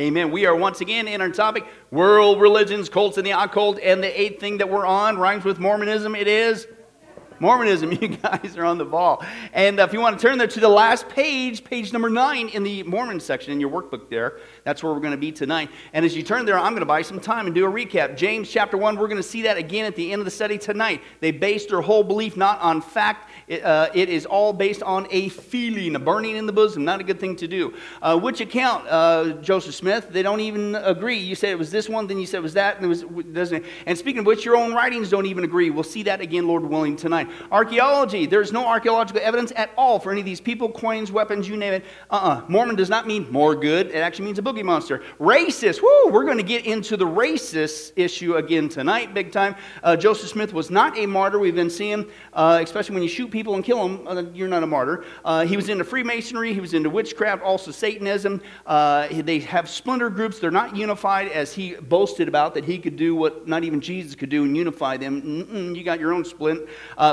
Amen. We are once again in our topic world religions, cults, and the occult. And the eighth thing that we're on rhymes with Mormonism. It is Mormonism. You guys are on the ball. And uh, if you want to turn there to the last page, page number nine in the Mormon section in your workbook there, that's where we're going to be tonight. And as you turn there, I'm going to buy some time and do a recap. James chapter 1, we're going to see that again at the end of the study tonight. They based their whole belief not on fact, it, uh, it is all based on a feeling, a burning in the bosom, not a good thing to do. Uh, which account, uh, Joseph Smith? They don't even agree. You said it was this one, then you said it was that, and it was doesn't. And speaking of which, your own writings don't even agree. We'll see that again, Lord willing, tonight. Archaeology. There's no archaeological evidence at all for any of these people, coins, weapons, you name it. Uh-uh. Mormon does not mean more good. It actually means a boogie monster. Racist. Woo! We're going to get into the racist issue again tonight, big time. Uh, Joseph Smith was not a martyr. We've been seeing, uh, especially when you shoot people and kill them, uh, you're not a martyr. Uh, he was into Freemasonry, he was into witchcraft, also Satanism. Uh, they have splinter groups. They're not unified as he boasted about that he could do what not even Jesus could do and unify them. Mm-mm, you got your own splint.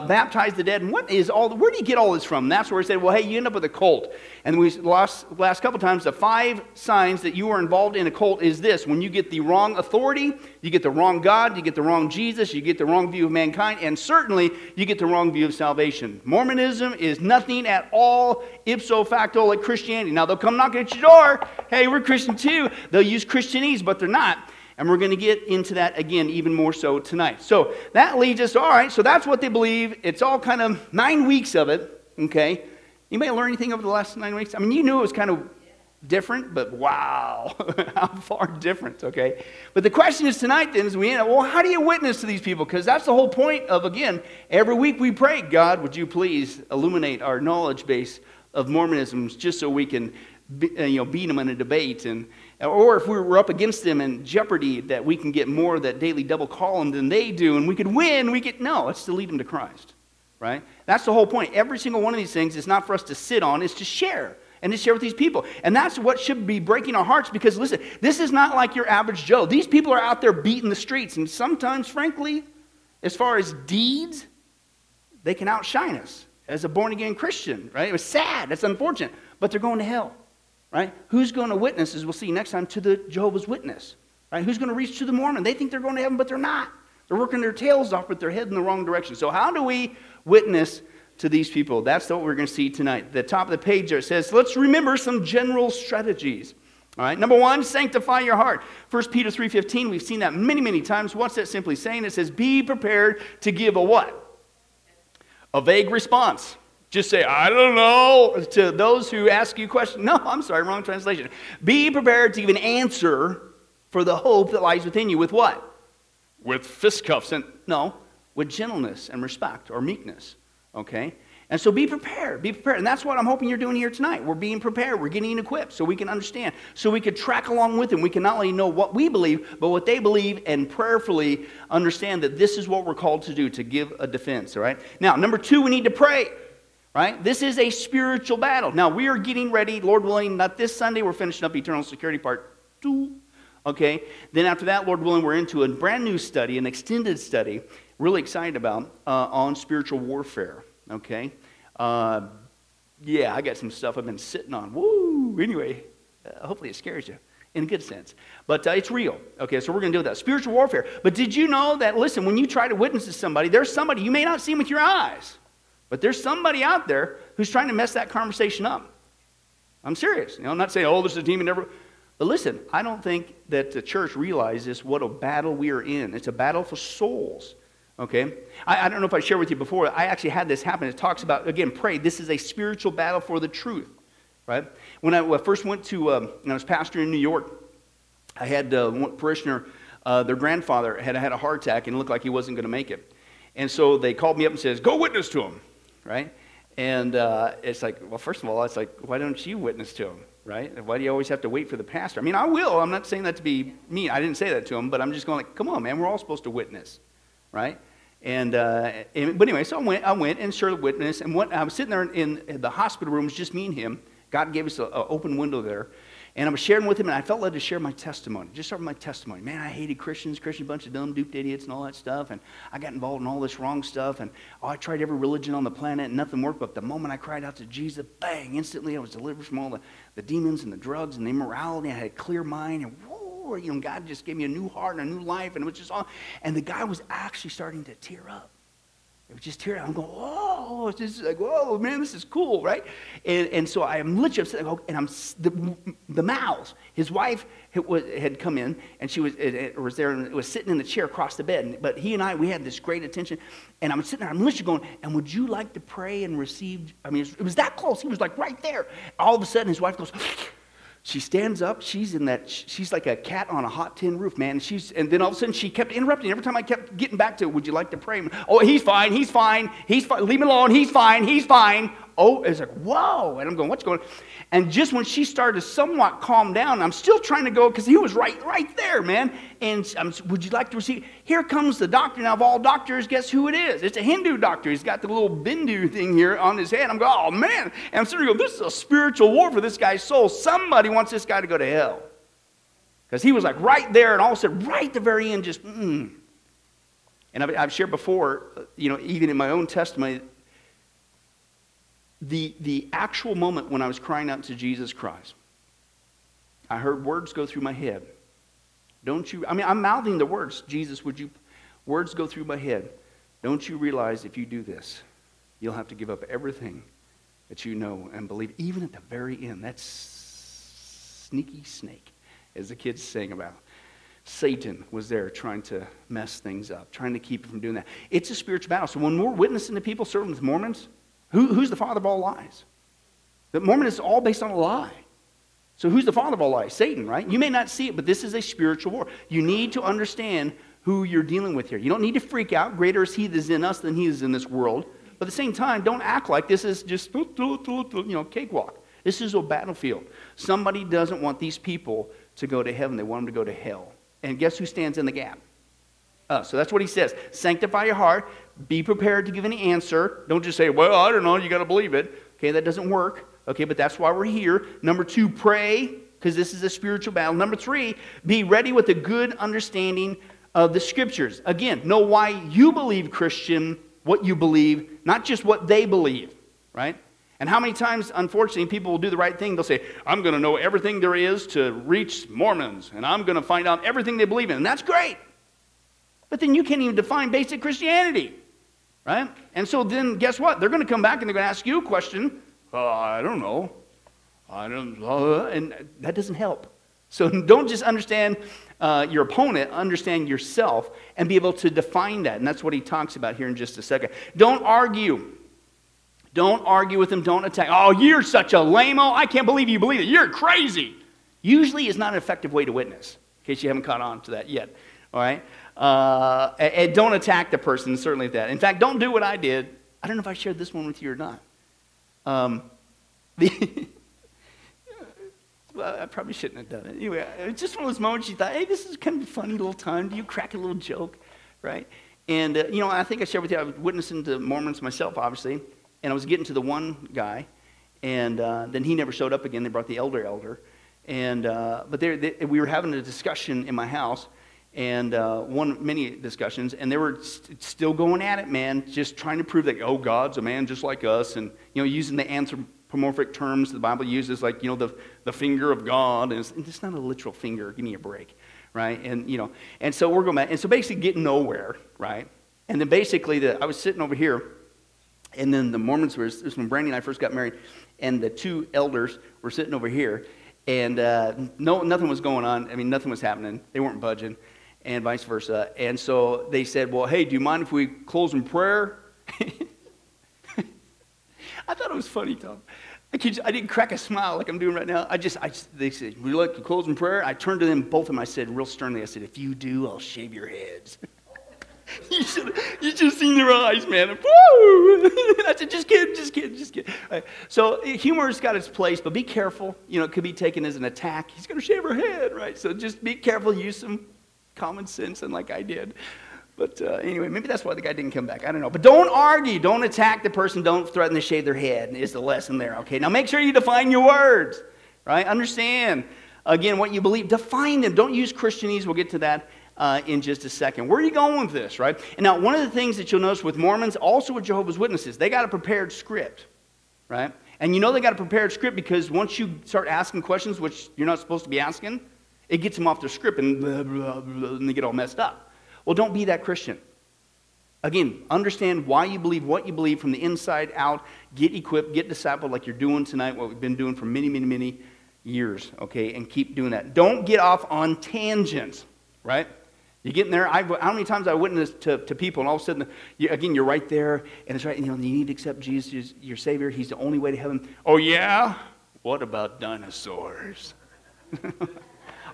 Baptize the dead. And what is all, where do you get all this from? And that's where he said, well, hey, you end up with a cult. And we lost last couple times the five signs that you are involved in a cult is this when you get the wrong authority, you get the wrong God, you get the wrong Jesus, you get the wrong view of mankind, and certainly you get the wrong view of salvation. Mormonism is nothing at all ipso facto like Christianity. Now, they'll come knocking at your door. Hey, we're Christian too. They'll use Christianese, but they're not. And we're going to get into that again, even more so tonight. So that leads us, all right, so that's what they believe. It's all kind of nine weeks of it, okay? May learn anything over the last nine weeks? I mean, you knew it was kind of different, but wow, how far different, okay? But the question is tonight then, as we end, up, well, how do you witness to these people? Because that's the whole point of, again, every week we pray, God, would you please illuminate our knowledge base of Mormonism just so we can, be, uh, you know, beat them in a debate and, or if we were up against them in jeopardy that we can get more of that daily double column than they do and we could win, we could, no, it's to lead them to Christ, right? That's the whole point. Every single one of these things is not for us to sit on, it's to share and to share with these people. And that's what should be breaking our hearts because, listen, this is not like your average Joe. These people are out there beating the streets. And sometimes, frankly, as far as deeds, they can outshine us as a born again Christian, right? It was sad. That's unfortunate. But they're going to hell, right? Who's going to witness, as we'll see next time, to the Jehovah's Witness, right? Who's going to reach to the Mormon? They think they're going to heaven, but they're not. They're working their tails off, but they're heading the wrong direction. So, how do we witness to these people. That's what we're going to see tonight. The top of the page there says, let's remember some general strategies. All right, number one, sanctify your heart. 1 Peter 3.15, we've seen that many, many times. What's that simply saying? It says, be prepared to give a what? A vague response. Just say, I don't know, to those who ask you questions. No, I'm sorry, wrong translation. Be prepared to give an answer for the hope that lies within you with what? With fistcuffs and, no, with gentleness and respect or meekness. Okay? And so be prepared. Be prepared. And that's what I'm hoping you're doing here tonight. We're being prepared. We're getting equipped so we can understand. So we can track along with them. We can not only know what we believe, but what they believe and prayerfully understand that this is what we're called to do, to give a defense. All right? Now, number two, we need to pray. Right? This is a spiritual battle. Now, we are getting ready, Lord willing, not this Sunday. We're finishing up Eternal Security Part 2. Okay? Then after that, Lord willing, we're into a brand new study, an extended study really excited about uh, on spiritual warfare. Okay? Uh, yeah, I got some stuff I've been sitting on. Woo! Anyway, uh, hopefully it scares you in a good sense. But uh, it's real. Okay, so we're going to deal with that. Spiritual warfare. But did you know that, listen, when you try to witness to somebody, there's somebody, you may not see them with your eyes, but there's somebody out there who's trying to mess that conversation up. I'm serious. You know, I'm not saying, oh, there's a demon. But listen, I don't think that the church realizes what a battle we are in. It's a battle for souls. Okay? I, I, don't know if I shared with you before. I actually had this happen. It talks about, again, pray. This is a spiritual battle for the truth, right? When I first went to, um, when I was pastor in New York, I had uh, one parishioner, uh, their grandfather had had a heart attack and looked like he wasn't going to make it. And so they called me up and says, go witness to him, right? And uh, it's like, well, first of all, it's like, why don't you witness to him, right? Why do you always have to wait for the pastor? I mean, I will. I'm not saying that to be mean. I didn't say that to him, but I'm just going like, come on, man. We're all supposed to witness, right? And, uh, and, but anyway, so I went, I went and served witness. And what, I was sitting there in, in the hospital room, it was just me and him. God gave us an open window there. And I was sharing with him, and I felt led to share my testimony. Just start with my testimony. Man, I hated Christians, Christians, bunch of dumb, duped idiots, and all that stuff. And I got involved in all this wrong stuff. And oh, I tried every religion on the planet, and nothing worked. But the moment I cried out to Jesus, bang, instantly I was delivered from all the, the demons and the drugs and the immorality. I had a clear mind, and whoa, you know, God just gave me a new heart and a new life. And it was just all. And the guy was actually starting to tear up. It was just tearing. I'm going, oh, it's just like, whoa, man, this is cool, right? And, and so I am literally upset. and I'm the, the mouths. His wife had come in, and she was was there and was sitting in the chair across the bed. But he and I, we had this great attention. And I'm sitting there, I'm literally going, and would you like to pray and receive? I mean, it was that close. He was like right there. All of a sudden, his wife goes. She stands up. She's in that. She's like a cat on a hot tin roof, man. she's and then all of a sudden she kept interrupting. Every time I kept getting back to, would you like to pray? Oh, he's fine. He's fine. He's fine. Leave him alone. He's fine. He's fine. Oh, it's like whoa, and I'm going, what's going? on? And just when she started to somewhat calm down, I'm still trying to go because he was right, right there, man. And I'm, would you like to receive? Here comes the doctor. Now of all doctors, guess who it is? It's a Hindu doctor. He's got the little bindu thing here on his head. I'm going, oh man. And I'm sitting there going, this is a spiritual war for this guy's soul. Somebody wants this guy to go to hell. Because he was like right there, and all of a sudden, right at the very end, just, mm. And I've, I've shared before, you know, even in my own testimony, the, the actual moment when I was crying out to Jesus Christ, I heard words go through my head. Don't you, I mean, I'm mouthing the words, Jesus, would you, words go through my head. Don't you realize if you do this, you'll have to give up everything that you know and believe, even at the very end. That's sneaky snake, as the kids sing about. Satan was there trying to mess things up, trying to keep you from doing that. It's a spiritual battle. So when we're witnessing to people, serving with Mormons, who, who's the father of all lies? The Mormon is all based on a lie. So who's the father of all lies? Satan, right? You may not see it, but this is a spiritual war. You need to understand who you're dealing with here. You don't need to freak out. Greater is he that is in us than he is in this world. But at the same time, don't act like this is just you know cakewalk. This is a battlefield. Somebody doesn't want these people to go to heaven. They want them to go to hell. And guess who stands in the gap? So that's what he says. Sanctify your heart. Be prepared to give an answer. Don't just say, well, I don't know, you got to believe it. Okay, that doesn't work. Okay, but that's why we're here. Number two, pray, because this is a spiritual battle. Number three, be ready with a good understanding of the scriptures. Again, know why you believe Christian, what you believe, not just what they believe, right? And how many times, unfortunately, people will do the right thing? They'll say, I'm going to know everything there is to reach Mormons, and I'm going to find out everything they believe in. And that's great. But then you can't even define basic Christianity right? And so then guess what? They're going to come back and they're going to ask you a question. Uh, I don't know. I don't, uh, and that doesn't help. So don't just understand uh, your opponent, understand yourself and be able to define that. And that's what he talks about here in just a second. Don't argue. Don't argue with them. Don't attack. Oh, you're such a lame I can't believe you believe it. You're crazy. Usually is not an effective way to witness, in case you haven't caught on to that yet. All right? Uh, and don't attack the person, certainly that. In fact, don't do what I did. I don't know if I shared this one with you or not. Um, the well, I probably shouldn't have done it. Anyway, it was just one of those moments you thought, hey, this is kind of a funny little time. Do you crack a little joke, right? And, uh, you know, I think I shared with you, I was witnessing to Mormons myself, obviously, and I was getting to the one guy, and uh, then he never showed up again. They brought the elder elder. And, uh, but they, we were having a discussion in my house, and uh, one many discussions, and they were st- still going at it, man, just trying to prove that oh, God's a man just like us, and you know, using the anthropomorphic terms the Bible uses, like you know, the the finger of God, and it's, it's not a literal finger. Give me a break, right? And you know, and so we're going back, and so basically getting nowhere, right? And then basically, the, I was sitting over here, and then the Mormons were this was when Brandy and I first got married, and the two elders were sitting over here, and uh, no, nothing was going on. I mean, nothing was happening. They weren't budging and vice versa. And so they said, Well, hey, do you mind if we close in prayer? I thought it was funny, Tom. I, I, didn't crack a smile like I'm doing right now. I just, I they said, Would you like to close in prayer? I turned to them, both of them, I said, real sternly, I said, If you do, I'll shave your heads. you should you just seen their eyes, man. Woo! I said, just kidding, just kidding, just kidding. Right. So eh, humor's got its place, but be careful. You know, it could be taken as an attack. He's going to shave her head, right? So just be careful. Use some common sense and like I did. But uh, anyway, maybe that's why the guy didn't come back. I don't know. But don't argue. Don't attack the person. Don't threaten to shave their head, is the lesson there. Okay, now make sure you define your words, right? Understand. again, what you believe, define them. Don't use Christianese. We'll get to that uh, in just a second. Where are you going with this, right? And now, one of the things that you'll notice with Mormons, also with Jehovah's Witnesses, they got a prepared script, right? And you know they got a prepared script because once you start asking questions, which you're not supposed to be asking, it gets them off their script and, blah, blah, blah, and they get all messed up. Well, don't be that Christian. Again, understand why you believe what you believe from the inside out. Get equipped, get discipled like you're doing tonight, what we've been doing for many, many, many years, okay? And keep doing that. Don't get off on tangents, right? You get in there. I've, how many times I witnessed to, to people, and all of a sudden, you, again, you're right there, and it's right. You know, you need to accept Jesus, your Savior. He's the only way to heaven. Oh yeah. What about dinosaurs?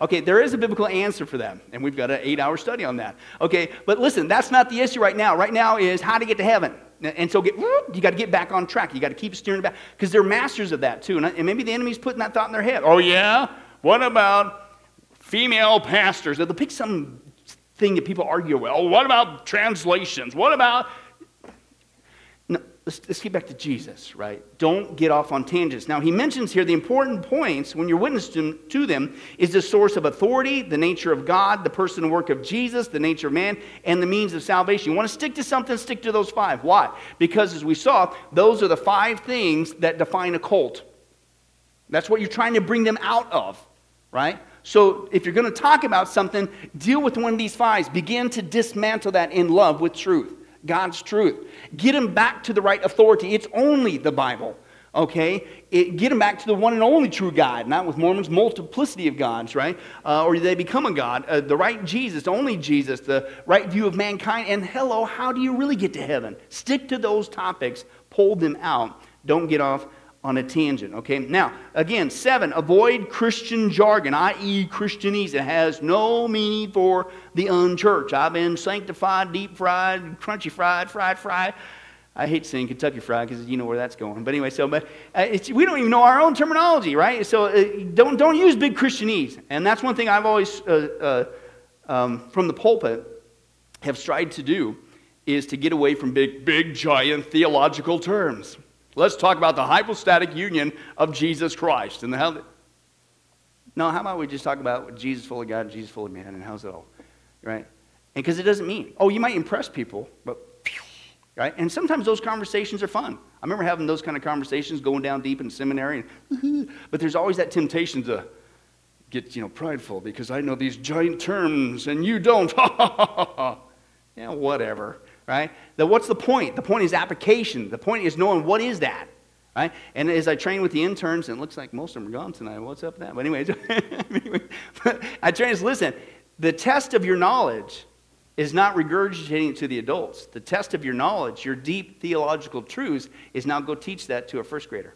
Okay, there is a biblical answer for that, and we've got an eight hour study on that. Okay, but listen, that's not the issue right now. Right now is how to get to heaven. And so get, you got to get back on track. You got to keep steering back because they're masters of that too. And maybe the enemy's putting that thought in their head. Oh, yeah? What about female pastors? They'll pick some thing that people argue with. Oh, what about translations? What about let's, let's get back to Jesus, right? Don't get off on tangents. Now, he mentions here the important points when you're witnessing to them is the source of authority, the nature of God, the person and work of Jesus, the nature of man, and the means of salvation. You want to stick to something, stick to those five. Why? Because as we saw, those are the five things that define a cult. That's what you're trying to bring them out of, right? So if you're going to talk about something, deal with one of these five. Begin to dismantle that in love with truth. God's truth. Get them back to the right authority. It's only the Bible, okay? It, get them back to the one and only true God, not with Mormons' multiplicity of gods, right? Uh, or they become a God. Uh, the right Jesus, only Jesus, the right view of mankind. And hello, how do you really get to heaven? Stick to those topics, pull them out. Don't get off on a tangent. Okay, now again, seven, avoid Christian jargon, i.e., Christianese. It has no meaning for the unchurched. I've been sanctified, deep fried, crunchy fried, fried, fried. I hate saying Kentucky fried because you know where that's going. But anyway, so but uh, we don't even know our own terminology, right? So uh, don't don't use big Christianese. And that's one thing I've always uh, uh um, from the pulpit have tried to do is to get away from big, big, giant theological terms. Let's talk about the hypostatic union of Jesus Christ and the how. No, how about we just talk about Jesus full of God, and Jesus full of man, and how's it all, right? And because it doesn't mean, oh, you might impress people, but right? And sometimes those conversations are fun. I remember having those kind of conversations going down deep in seminary, and, but there's always that temptation to get, you know, prideful because I know these giant terms and you don't. yeah, whatever right? That what's the point? The point is application. The point is knowing what is that, right? And as I train with the interns, and it looks like most of them are gone tonight. What's up with that? But anyways, I train listen, the test of your knowledge is not regurgitating it to the adults. The test of your knowledge, your deep theological truths, is now go teach that to a first grader.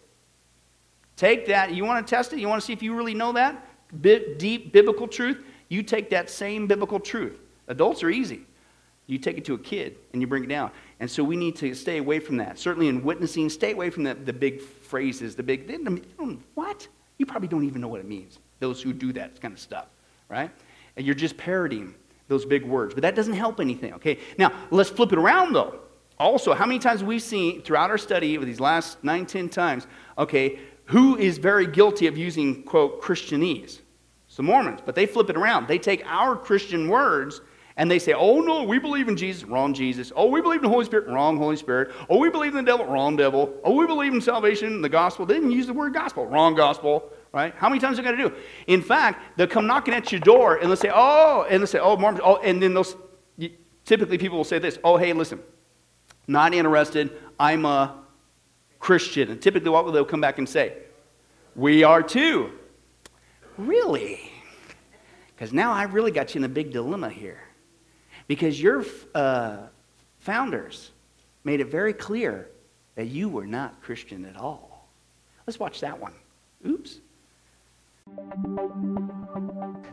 Take that. You want to test it? You want to see if you really know that? deep biblical truth? You take that same biblical truth. Adults are easy. You take it to a kid and you bring it down. And so we need to stay away from that. Certainly in witnessing, stay away from the, the big phrases, the big, they don't, what? You probably don't even know what it means, those who do that kind of stuff, right? And you're just parodying those big words. But that doesn't help anything, okay? Now, let's flip it around though. Also, how many times we've seen throughout our study of these last nine, ten times, okay, who is very guilty of using, quote, Christianese? So Mormons, but they flip it around. They take our Christian words and they say, oh no, we believe in Jesus, wrong Jesus. Oh, we believe in the Holy Spirit, wrong Holy Spirit. Oh, we believe in the devil, wrong devil. Oh, we believe in salvation, the gospel. They didn't use the word gospel, wrong gospel. Right? How many times are they going to do? In fact, they'll come knocking at your door and they'll say, oh, and they'll say, oh, Mormons, oh, and then they'll, typically people will say this, oh, hey, listen, not interested, I'm a Christian. And typically what will they come back and say? We are too. Really? Because now I really got you in a big dilemma here. Because your uh, founders made it very clear that you were not Christian at all. Let's watch that one. Oops.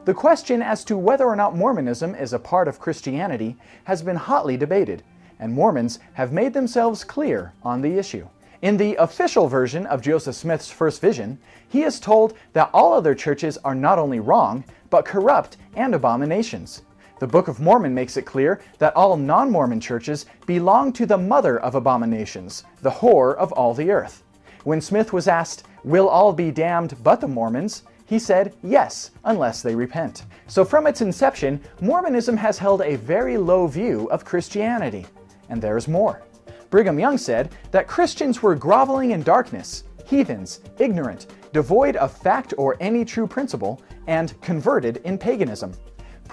The question as to whether or not Mormonism is a part of Christianity has been hotly debated, and Mormons have made themselves clear on the issue. In the official version of Joseph Smith's first vision, he is told that all other churches are not only wrong, but corrupt and abominations. The Book of Mormon makes it clear that all non Mormon churches belong to the mother of abominations, the whore of all the earth. When Smith was asked, Will all be damned but the Mormons? He said yes, unless they repent. So from its inception, Mormonism has held a very low view of Christianity. And there's more. Brigham Young said that Christians were groveling in darkness, heathens, ignorant, devoid of fact or any true principle, and converted in paganism.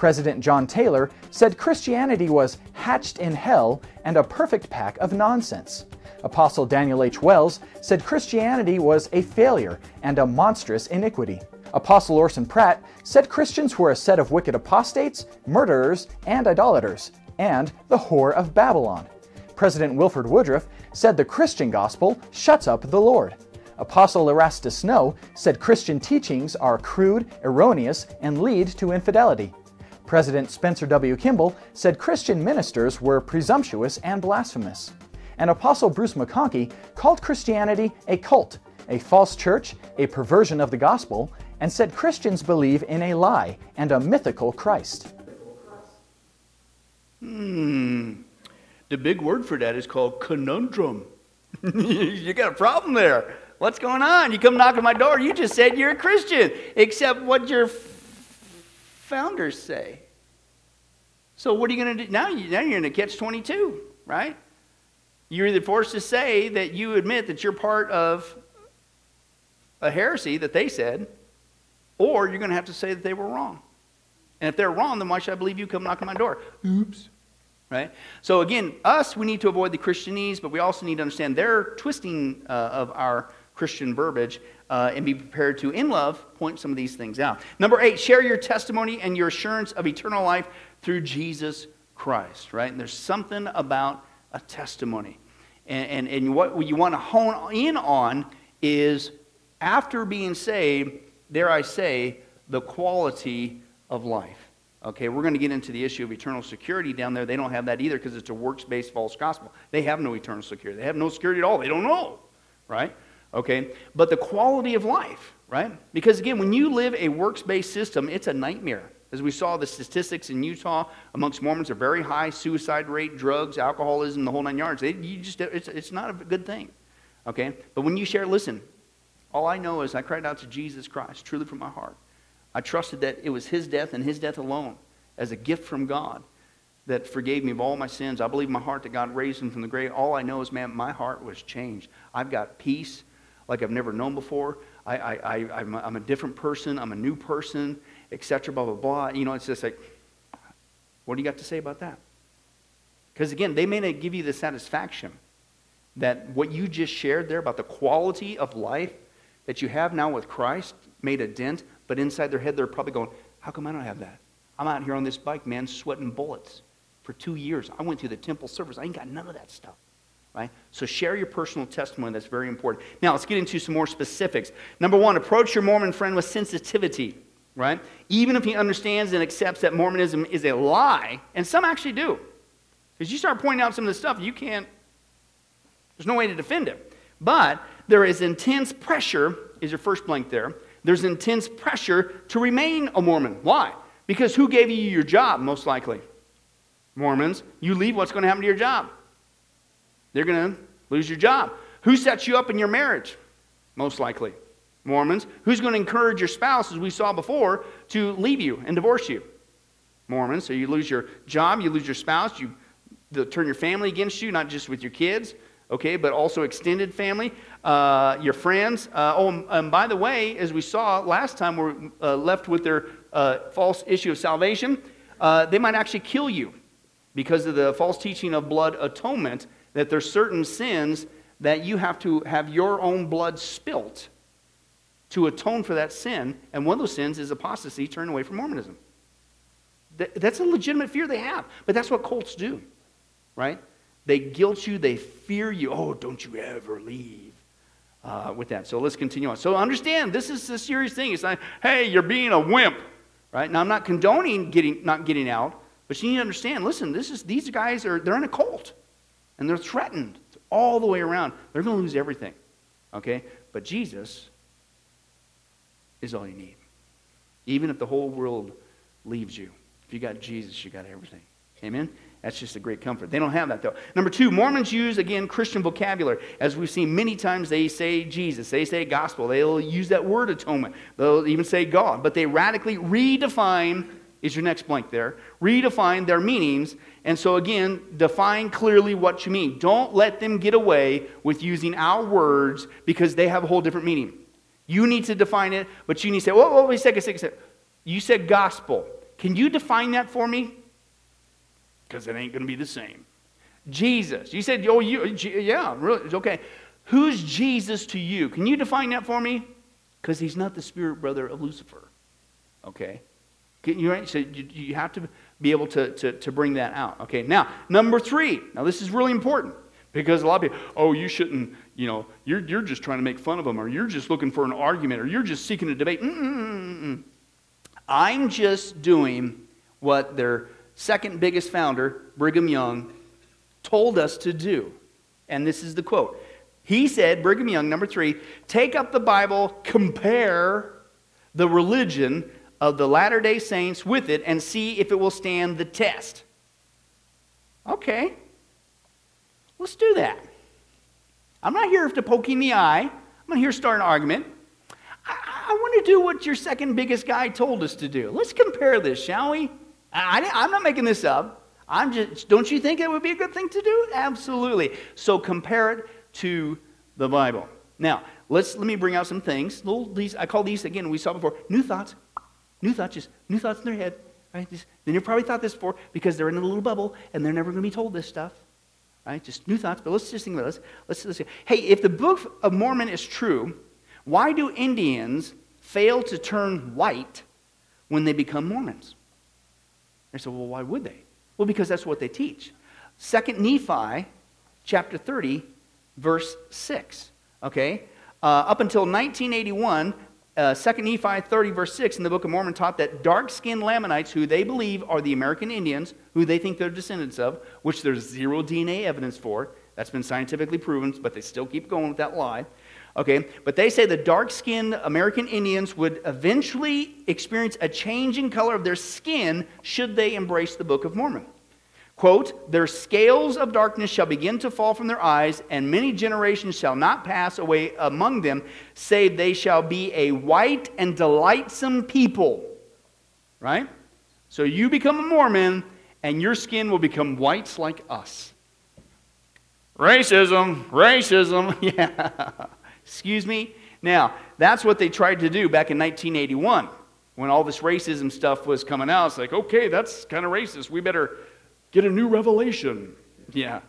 President John Taylor said Christianity was hatched in hell and a perfect pack of nonsense. Apostle Daniel H. Wells said Christianity was a failure and a monstrous iniquity. Apostle Orson Pratt said Christians were a set of wicked apostates, murderers, and idolaters, and the whore of Babylon. President Wilford Woodruff said the Christian gospel shuts up the Lord. Apostle Erastus Snow said Christian teachings are crude, erroneous, and lead to infidelity. President Spencer W. Kimball said Christian ministers were presumptuous and blasphemous. And Apostle Bruce McConkie called Christianity a cult, a false church, a perversion of the gospel, and said Christians believe in a lie and a mythical Christ. Hmm. The big word for that is called conundrum. you got a problem there. What's going on? You come knock on my door. You just said you're a Christian, except what your f- founders say. So what are you going to do now? You, now you're in a catch 22, right? You're either forced to say that you admit that you're part of a heresy that they said, or you're going to have to say that they were wrong. And if they're wrong, then why should I believe you come knock on my door? Oops right? So again, us, we need to avoid the Christianese, but we also need to understand their twisting uh, of our Christian verbiage uh, and be prepared to, in love, point some of these things out. Number eight, share your testimony and your assurance of eternal life through Jesus Christ, right? And there's something about a testimony. And, and, and what you want to hone in on is after being saved, dare I say, the quality of life. Okay, we're going to get into the issue of eternal security down there. They don't have that either because it's a works based false gospel. They have no eternal security. They have no security at all. They don't know, right? Okay, but the quality of life, right? Because again, when you live a works based system, it's a nightmare. As we saw, the statistics in Utah amongst Mormons are very high suicide rate, drugs, alcoholism, the whole nine yards. They, you just, it's, it's not a good thing. Okay? But when you share, listen, all I know is I cried out to Jesus Christ, truly from my heart. I trusted that it was his death and his death alone as a gift from God that forgave me of all my sins. I believe in my heart that God raised him from the grave. All I know is, man, my heart was changed. I've got peace like I've never known before. I, I, I, I'm, a, I'm a different person. I'm a new person, etc., blah, blah, blah. You know, it's just like, what do you got to say about that? Because again, they may not give you the satisfaction that what you just shared there about the quality of life that you have now with Christ made a dent, but inside their head, they're probably going, How come I don't have that? I'm out here on this bike, man, sweating bullets for two years. I went through the temple service. I ain't got none of that stuff. Right? So share your personal testimony. That's very important. Now, let's get into some more specifics. Number one, approach your Mormon friend with sensitivity. Right? Even if he understands and accepts that Mormonism is a lie, and some actually do. Because you start pointing out some of the stuff, you can't, there's no way to defend it. But there is intense pressure, is your first blank there there's intense pressure to remain a Mormon. Why? Because who gave you your job, most likely? Mormons. You leave, what's going to happen to your job? They're going to lose your job. Who sets you up in your marriage? Most likely. Mormons. Who's going to encourage your spouse, as we saw before, to leave you and divorce you? Mormons. So you lose your job, you lose your spouse, you turn your family against you, not just with your kids, okay, but also extended family, uh, your friends. Uh, oh, and by the way, as we saw last time, we're uh, left with their uh, false issue of salvation. Uh, they might actually kill you because of the false teaching of blood atonement, that there's certain sins that you have to have your own blood spilt to atone for that sin. And one of those sins is apostasy, turn away from Mormonism. That's a legitimate fear they have, but that's what cults do, right? They guilt you, they fear you. Oh, don't you ever leave uh, with that. So let's continue on. So understand, this is a serious thing. It's not, hey, you're being a wimp, right? Now, I'm not condoning getting, not getting out, but you need to understand, listen, this is, these guys are, they're in a cult, and they're threatened all the way around. They're going to lose everything, okay? But Jesus is all you need. Even if the whole world leaves you, if you got Jesus, you got everything. Amen? That's just a great comfort. They don't have that though. Number two, Mormons use, again, Christian vocabulary. As we've seen many times, they say Jesus, they say gospel, they'll use that word atonement, they'll even say God, but they radically redefine, is your next blank there, redefine their meanings. And so, again, define clearly what you mean. Don't let them get away with using our words because they have a whole different meaning. You need to define it, but you need to say, whoa, whoa, wait a second, second, second. You said gospel. Can you define that for me? because it ain't going to be the same. Jesus. You said, oh, you, yeah, really, okay. Who's Jesus to you? Can you define that for me? Because he's not the spirit brother of Lucifer. Okay? You, you, have to be able to, to, to bring that out. Okay, now, number three. Now, this is really important because a lot of people, oh, you shouldn't, you know, you're, you're just trying to make fun of them or you're just looking for an argument or you're just seeking a debate. Mm-mm-mm-mm. I'm just doing what they're second biggest founder, Brigham Young, told us to do. And this is the quote. He said, Brigham Young, number three, take up the Bible, compare the religion of the Latter day Saints with it, and see if it will stand the test. Okay, let's do that. I'm not here to poke in the eye. I'm not here to start an argument. I, I want to do what your second biggest guy told us to do. Let's compare this, shall we? I, I'm not making this up. I'm just, don't you think it would be a good thing to do? Absolutely. So compare it to the Bible. Now, let's, let me bring out some things. Little, these, I call these, again, we saw before, new thoughts. New thoughts, just new thoughts in their head. Right? Just, then you probably thought this before because they're in a little bubble and they're never going to be told this stuff. Right? Just new thoughts. But let's just think about this. Let's, let's. Hey, if the Book of Mormon is true, why do Indians fail to turn white when they become Mormons? They said, well, why would they? Well, because that's what they teach. Second Nephi, chapter 30, verse 6. Okay? Uh, up until 1981, uh, 2 Nephi 30, verse 6 in the Book of Mormon taught that dark skinned Lamanites, who they believe are the American Indians, who they think they're descendants of, which there's zero DNA evidence for, that's been scientifically proven, but they still keep going with that lie. Okay, but they say the dark skinned American Indians would eventually experience a change in color of their skin should they embrace the Book of Mormon. Quote, their scales of darkness shall begin to fall from their eyes, and many generations shall not pass away among them, save they shall be a white and delightsome people. Right? So you become a Mormon, and your skin will become whites like us. Racism, racism, yeah. Excuse me? Now, that's what they tried to do back in 1981 when all this racism stuff was coming out. It's like, okay, that's kind of racist. We better get a new revelation. Yeah.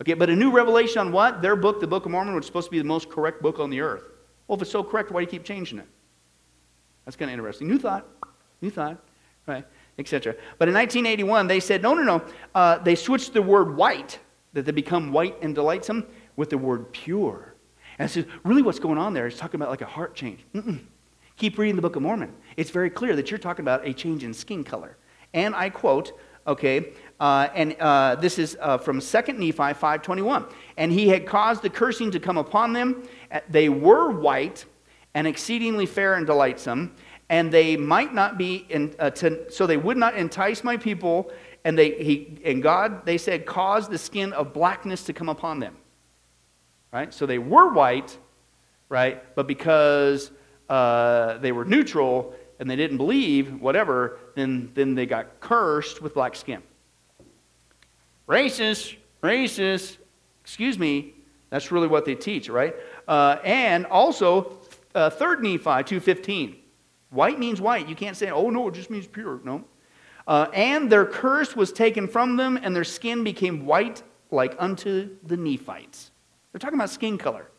Okay, but a new revelation on what? Their book, the Book of Mormon, was supposed to be the most correct book on the earth. Well, if it's so correct, why do you keep changing it? That's kind of interesting. New thought. New thought. Right. Etc. But in 1981, they said, no, no, no. Uh, they switched the word white, that they become white and delightsome, with the word pure. And says, really what's going on there is talking about like a heart change. Mm-mm. Keep reading the Book of Mormon. It's very clear that you're talking about a change in skin color. And I quote, okay, uh, and uh, this is uh, from 2 Nephi 5.21. And he had caused the cursing to come upon them. Uh, they were white and exceedingly fair and delightsome, and they might not be, in, uh, to, so they would not entice my people, and, they, he, and God, they said, caused the skin of blackness to come upon them right? So they were white, right? But because uh, they were neutral and they didn't believe, whatever, then, then they got cursed with black skin. Racist, racist, excuse me, that's really what they teach, right? Uh, and also, uh, 3rd Nephi 2.15. White means white. You can't say, oh, no, it just means pure. No. Uh, and their curse was taken from them, and their skin became white like unto the Nephites. They're talking about skin color,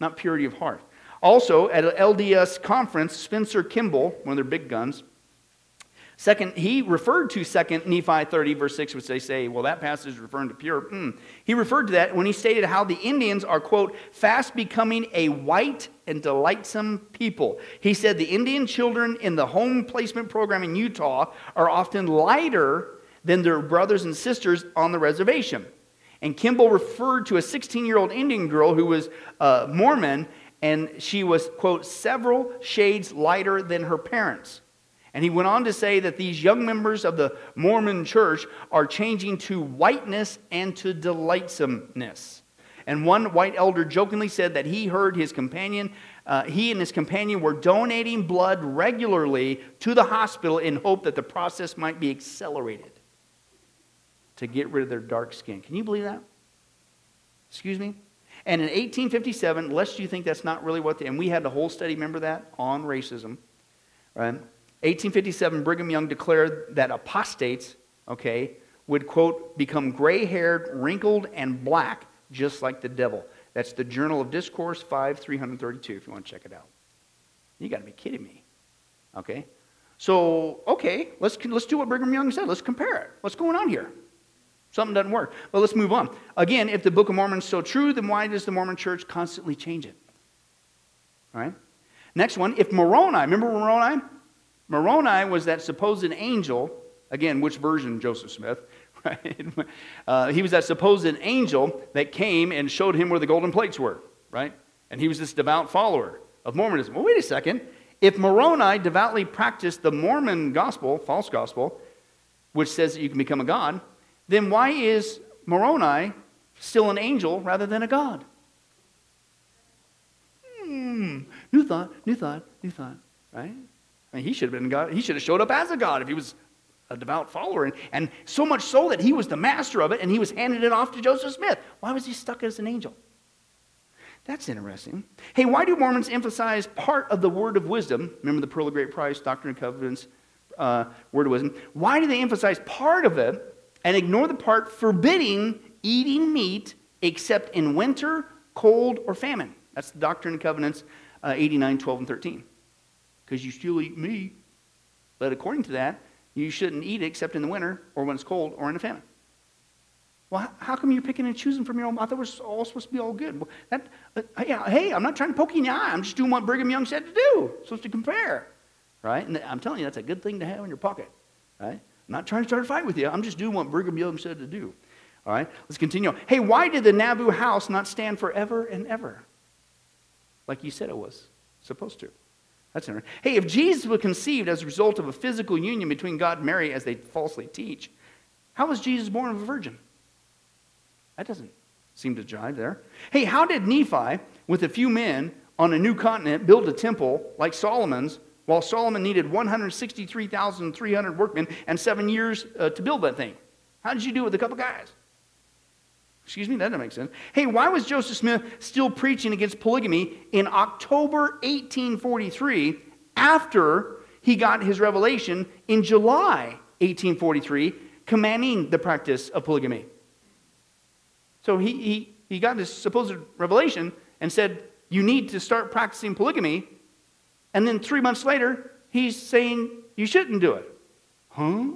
not purity of heart. Also, at an LDS conference, Spencer Kimball, one of their big guns, Second, he referred to Second Nephi 30, verse 6, which they say, well, that passage is referring to pure. Mm. He referred to that when he stated how the Indians are, quote, fast becoming a white and delightsome people. He said the Indian children in the home placement program in Utah are often lighter than their brothers and sisters on the reservation. And Kimball referred to a 16 year old Indian girl who was uh, Mormon, and she was, quote, several shades lighter than her parents. And he went on to say that these young members of the Mormon church are changing to whiteness and to delightsomeness. And one white elder jokingly said that he heard his companion, uh, he and his companion were donating blood regularly to the hospital in hope that the process might be accelerated to get rid of their dark skin. Can you believe that? Excuse me? And in 1857, lest you think that's not really what the, and we had the whole study, remember that, on racism, right? 1857, Brigham Young declared that apostates, okay, would, quote, become gray haired, wrinkled, and black, just like the devil. That's the Journal of Discourse 5, 332, if you want to check it out. You got to be kidding me. Okay? So, okay, let's, let's do what Brigham Young said. Let's compare it. What's going on here? Something doesn't work. But let's move on. Again, if the Book of Mormon is so true, then why does the Mormon church constantly change it? All right? Next one, if Moroni, remember Moroni? Moroni was that supposed angel, again, which version, Joseph Smith? Right? Uh, he was that supposed angel that came and showed him where the golden plates were, right? And he was this devout follower of Mormonism. Well, wait a second. If Moroni devoutly practiced the Mormon gospel, false gospel, which says that you can become a god, then why is Moroni still an angel rather than a god? Hmm. New thought, new thought, new thought, right? Mean, he should have been God. He should have showed up as a God if he was a devout follower. And, and so much so that he was the master of it and he was handing it off to Joseph Smith. Why was he stuck as an angel? That's interesting. Hey, why do Mormons emphasize part of the word of wisdom? Remember the Pearl of Great Price, Doctrine and Covenants, uh, word of wisdom. Why do they emphasize part of it and ignore the part forbidding eating meat except in winter, cold, or famine. That's the Doctrine and Covenants uh, 89, 12, and 13. Because you still eat meat, but according to that, you shouldn't eat it except in the winter, or when it's cold, or in a famine. Well, how come you're picking and choosing from your own? I thought was all supposed to be all good. Well, that, uh, hey, I'm not trying to poke you in the eye. I'm just doing what Brigham Young said to do. supposed to compare, right? And I'm telling you, that's a good thing to have in your pocket, right? I'm not trying to start a fight with you. I'm just doing what Brigham Young said to do. All right, let's continue. Hey, why did the Nauvoo house not stand forever and ever? Like you said it was supposed to. That's interesting. Hey, if Jesus was conceived as a result of a physical union between God and Mary, as they falsely teach, how was Jesus born of a virgin? That doesn't seem to jive there. Hey, how did Nephi, with a few men on a new continent, build a temple like Solomon's while Solomon needed 163,300 workmen and seven years uh, to build that thing. How did you do it with a couple guys? Excuse me, that doesn't make sense. Hey, why was Joseph Smith still preaching against polygamy in October 1843 after he got his revelation in July 1843 commanding the practice of polygamy? So he, he, he got this supposed revelation and said, You need to start practicing polygamy and then three months later, he's saying you shouldn't do it. Huh?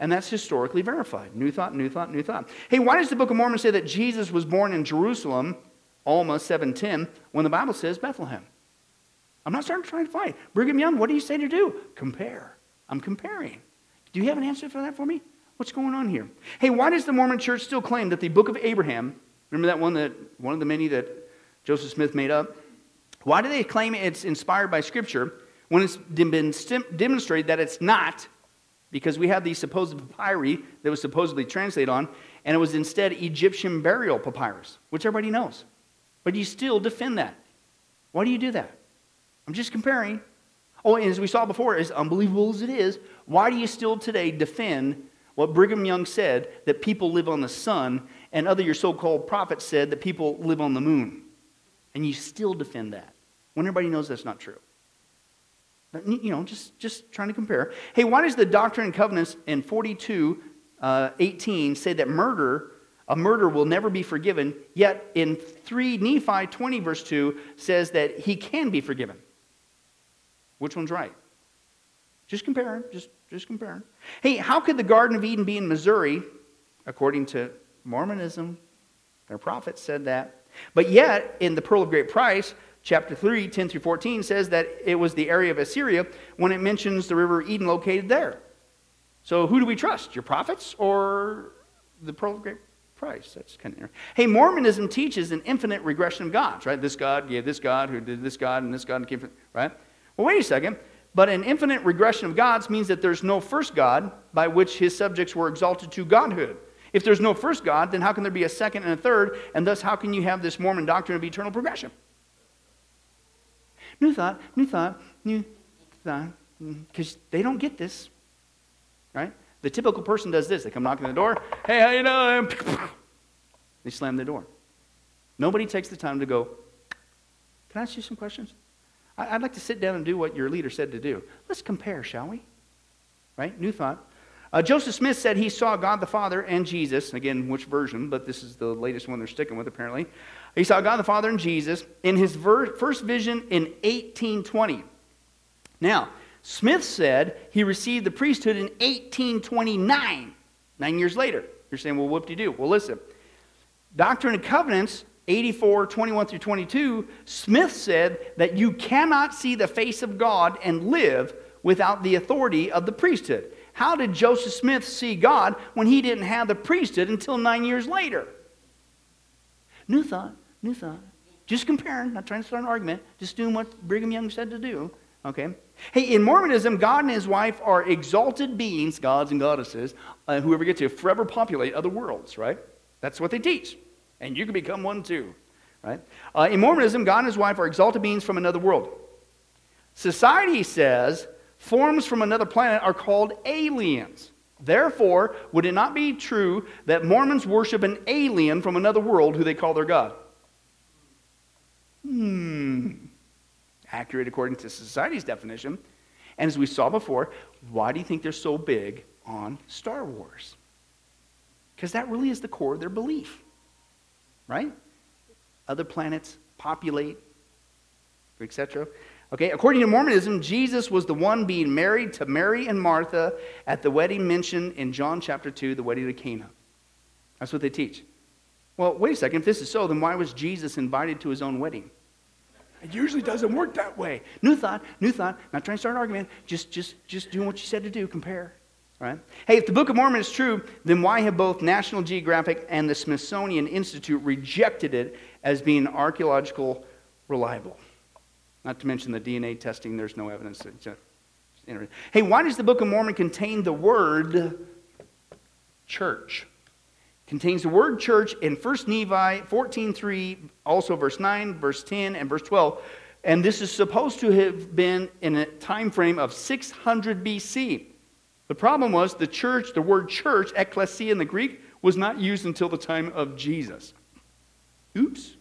And that's historically verified. New thought, new thought, new thought. Hey, why does the Book of Mormon say that Jesus was born in Jerusalem, Alma 710, when the Bible says Bethlehem? I'm not starting to try to fight. Brigham Young, what do you say to do? Compare. I'm comparing. Do you have an answer for that for me? What's going on here? Hey, why does the Mormon church still claim that the book of Abraham, remember that one that one of the many that Joseph Smith made up? Why do they claim it's inspired by Scripture when it's been demonstrated that it's not? Because we have these supposed papyri that was supposedly translated on, and it was instead Egyptian burial papyrus, which everybody knows. But you still defend that. Why do you do that? I'm just comparing. Oh, and as we saw before, as unbelievable as it is, why do you still today defend what Brigham Young said that people live on the sun, and other your so called prophets said that people live on the moon? And you still defend that when everybody knows that's not true. You know, just, just trying to compare. Hey, why does the Doctrine and Covenants in 42, uh, 18 say that murder, a murder will never be forgiven, yet in 3 Nephi 20, verse 2, says that he can be forgiven? Which one's right? Just comparing, just, just comparing. Hey, how could the Garden of Eden be in Missouri, according to Mormonism? Their prophet said that. But yet, in the Pearl of Great Price, chapter 3, 10 through 14, says that it was the area of Assyria when it mentions the river Eden located there. So who do we trust? Your prophets or the Pearl of Great Price? That's kind of Hey, Mormonism teaches an infinite regression of gods, right? This God gave this God, who did this God, and this God came from, right? Well, wait a second. But an infinite regression of gods means that there's no first God by which his subjects were exalted to godhood. If there's no first God, then how can there be a second and a third? And thus, how can you have this Mormon doctrine of eternal progression? New thought, new thought, new thought. Because they don't get this, right? The typical person does this. They come knocking on the door. Hey, how you doing? They slam the door. Nobody takes the time to go, can I ask you some questions? I'd like to sit down and do what your leader said to do. Let's compare, shall we? Right? New thought. Uh, Joseph Smith said he saw God the Father and Jesus. Again, which version? But this is the latest one they're sticking with, apparently. He saw God the Father and Jesus in his ver- first vision in 1820. Now, Smith said he received the priesthood in 1829, nine years later. You're saying, well, what did he do? Well, listen. Doctrine and Covenants 84, 21 through 22, Smith said that you cannot see the face of God and live without the authority of the priesthood. How did Joseph Smith see God when he didn't have the priesthood until nine years later? New thought, new thought. Just comparing, not trying to start an argument, just doing what Brigham Young said to do. Okay? Hey, in Mormonism, God and his wife are exalted beings, gods and goddesses, uh, whoever gets to forever populate other worlds, right? That's what they teach and you can become one too. Right? Uh, in Mormonism, God and his wife are exalted beings from another world. Society says forms from another planet are called aliens. Therefore, would it not be true that Mormons worship an alien from another world who they call their God? Hmm. Accurate according to society's definition. And as we saw before, why do you think they're so big on Star Wars? Because that really is the core of their belief right? Other planets populate, etc. Okay, according to Mormonism, Jesus was the one being married to Mary and Martha at the wedding mentioned in John chapter 2, the wedding of Cana. That's what they teach. Well, wait a second. If this is so, then why was Jesus invited to his own wedding? It usually doesn't work that way. New thought, new thought. Not trying to start an argument. Just, just, just doing what you said to do. Compare. Right? Hey, if the Book of Mormon is true, then why have both National Geographic and the Smithsonian Institute rejected it as being archaeological reliable? Not to mention the DNA testing, there's no evidence. Hey, why does the Book of Mormon contain the word church? Contains the word church in 1 Nephi 14:3, also verse 9, verse 10, and verse 12. And this is supposed to have been in a time frame of 600 BC. The problem was the church, the word church, ecclesia in the Greek, was not used until the time of Jesus. Oops.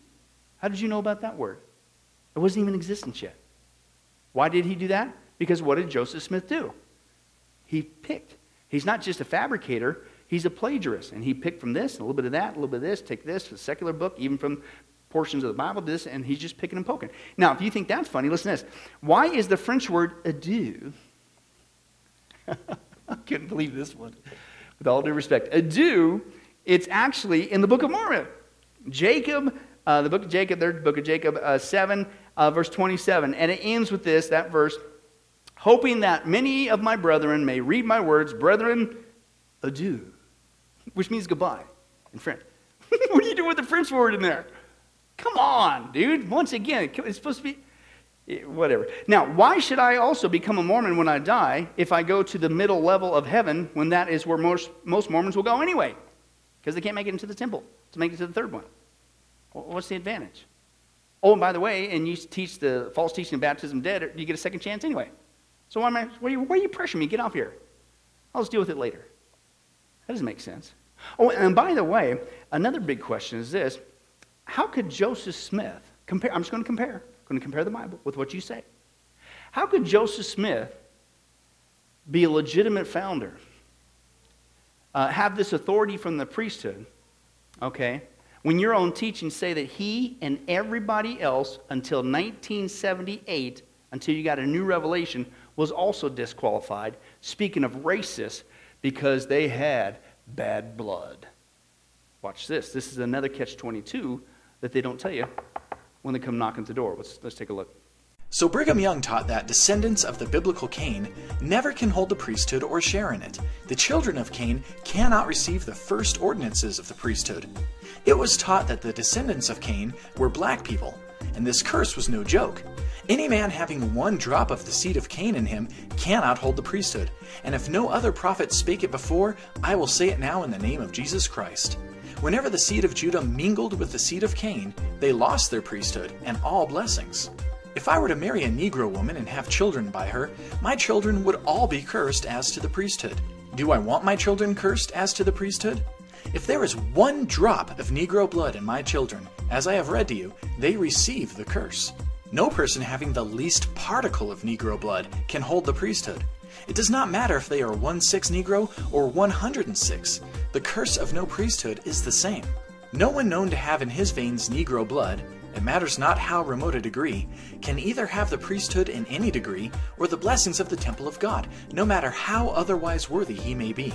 How did you know about that word? It wasn't even in existence yet. Why did he do that? Because what did Joseph Smith do? He picked. He's not just a fabricator, he's a plagiarist. And he picked from this, a little bit of that, a little bit of this, take this, a secular book, even from portions of the Bible, this, and he's just picking and poking. Now, if you think that's funny, listen to this. Why is the French word adieu? I couldn't believe this one. With all due respect, adieu, it's actually in the Book of Mormon. Jacob, uh, the book of Jacob, the book of Jacob uh, 7, uh, verse 27. And it ends with this, that verse, hoping that many of my brethren may read my words, brethren, adieu, which means goodbye in French. what are you doing with the French word in there? Come on, dude. Once again, it's supposed to be eh, whatever. Now, why should I also become a Mormon when I die if I go to the middle level of heaven when that is where most, most Mormons will go anyway? Because they can't make it into the temple to make it to the third one. What's the advantage? Oh, and by the way, and you teach the false teaching of baptism dead, you get a second chance anyway. So why, am I, why, are you, why are you pressuring me? Get off here. I'll just deal with it later. That doesn't make sense. Oh, and by the way, another big question is this. How could Joseph Smith compare? I'm just going to compare I'm going to compare the Bible with what you say. How could Joseph Smith be a legitimate founder, uh, have this authority from the priesthood, okay, when your own teachings say that he and everybody else until 1978, until you got a new revelation, was also disqualified, speaking of racists, because they had bad blood. Watch this. This is another catch 22 that they don't tell you when they come knocking at the door. Let's, let's take a look. So Brigham Young taught that descendants of the biblical Cain never can hold the priesthood or share in it. The children of Cain cannot receive the first ordinances of the priesthood. It was taught that the descendants of Cain were black people, and this curse was no joke. Any man having one drop of the seed of Cain in him cannot hold the priesthood. And if no other prophet spake it before, I will say it now in the name of Jesus Christ. Whenever the seed of Judah mingled with the seed of Cain, they lost their priesthood and all blessings. If I were to marry a Negro woman and have children by her, my children would all be cursed as to the priesthood. Do I want my children cursed as to the priesthood? If there is one drop of Negro blood in my children, as I have read to you, they receive the curse. No person having the least particle of Negro blood can hold the priesthood. It does not matter if they are 1 6 Negro or 106. The curse of no priesthood is the same. No one known to have in his veins Negro blood, it matters not how remote a degree, can either have the priesthood in any degree or the blessings of the temple of God, no matter how otherwise worthy he may be.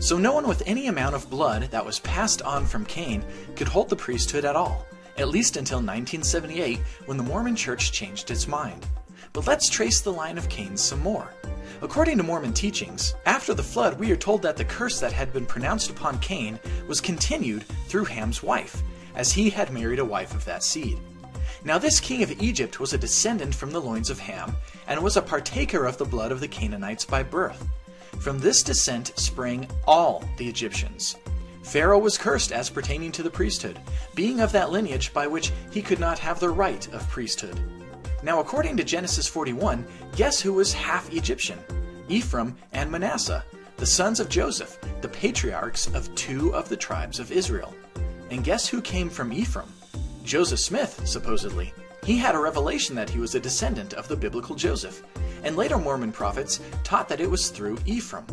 So no one with any amount of blood that was passed on from Cain could hold the priesthood at all at least until 1978 when the Mormon Church changed its mind. But let's trace the line of Cain some more. According to Mormon teachings, after the flood, we are told that the curse that had been pronounced upon Cain was continued through Ham's wife, as he had married a wife of that seed. Now, this king of Egypt was a descendant from the loins of Ham, and was a partaker of the blood of the Canaanites by birth. From this descent sprang all the Egyptians. Pharaoh was cursed as pertaining to the priesthood, being of that lineage by which he could not have the right of priesthood. Now, according to Genesis 41, guess who was half Egyptian? Ephraim and Manasseh, the sons of Joseph, the patriarchs of two of the tribes of Israel. And guess who came from Ephraim? Joseph Smith, supposedly. He had a revelation that he was a descendant of the biblical Joseph, and later Mormon prophets taught that it was through Ephraim.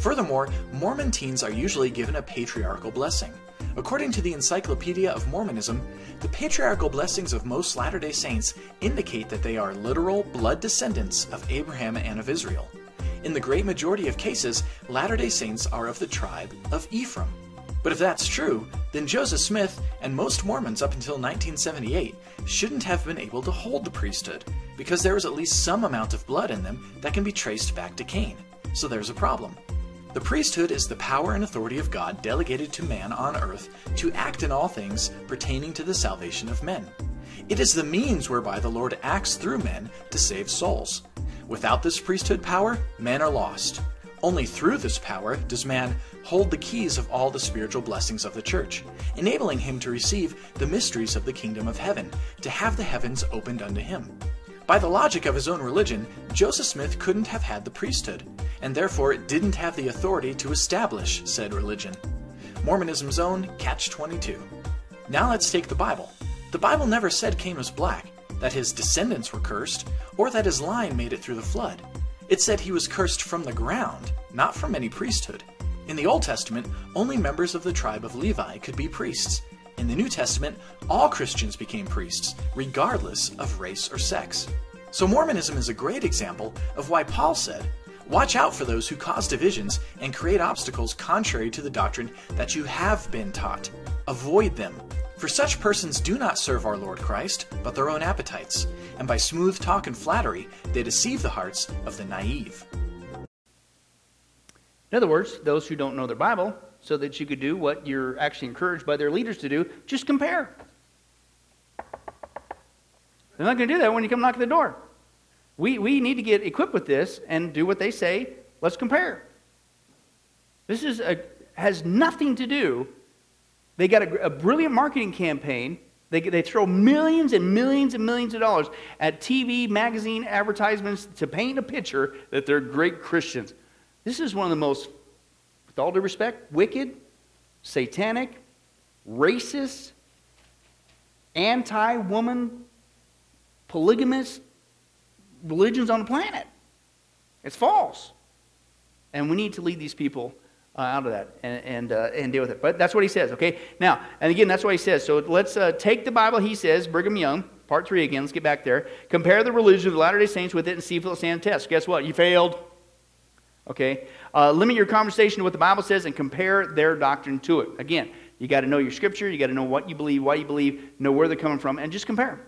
Furthermore, Mormon teens are usually given a patriarchal blessing. According to the Encyclopedia of Mormonism, the patriarchal blessings of most Latter day Saints indicate that they are literal blood descendants of Abraham and of Israel. In the great majority of cases, Latter day Saints are of the tribe of Ephraim. But if that's true, then Joseph Smith and most Mormons up until 1978 shouldn't have been able to hold the priesthood, because there is at least some amount of blood in them that can be traced back to Cain. So there's a problem. The priesthood is the power and authority of God delegated to man on earth to act in all things pertaining to the salvation of men. It is the means whereby the Lord acts through men to save souls. Without this priesthood power, men are lost. Only through this power does man hold the keys of all the spiritual blessings of the church, enabling him to receive the mysteries of the kingdom of heaven, to have the heavens opened unto him. By the logic of his own religion, Joseph Smith couldn't have had the priesthood, and therefore didn't have the authority to establish said religion. Mormonism's own Catch 22. Now let's take the Bible. The Bible never said Cain was black, that his descendants were cursed, or that his line made it through the flood. It said he was cursed from the ground, not from any priesthood. In the Old Testament, only members of the tribe of Levi could be priests, in the New Testament, all Christians became priests, regardless of race or sex. So Mormonism is a great example of why Paul said, Watch out for those who cause divisions and create obstacles contrary to the doctrine that you have been taught. Avoid them. For such persons do not serve our Lord Christ, but their own appetites, and by smooth talk and flattery they deceive the hearts of the naive. In other words, those who don't know their Bible so that you could do what you're actually encouraged by their leaders to do just compare. They're not going to do that when you come knock at the door. We, we need to get equipped with this and do what they say. Let's compare. This is a, has nothing to do. They got a, a brilliant marketing campaign. They, they throw millions and millions and millions of dollars at TV, magazine advertisements to paint a picture that they're great Christians. This is one of the most with all due respect, wicked, satanic, racist, anti woman, polygamous religions on the planet. It's false. And we need to lead these people uh, out of that and, and, uh, and deal with it. But that's what he says, okay? Now, and again, that's what he says. So let's uh, take the Bible, he says, Brigham Young, part three again, let's get back there. Compare the religion of the Latter day Saints with it and see if it'll stand the test. Guess what? You failed. Okay? Uh, limit your conversation to what the Bible says and compare their doctrine to it. Again, you got to know your scripture, you got to know what you believe, why you believe, know where they're coming from, and just compare.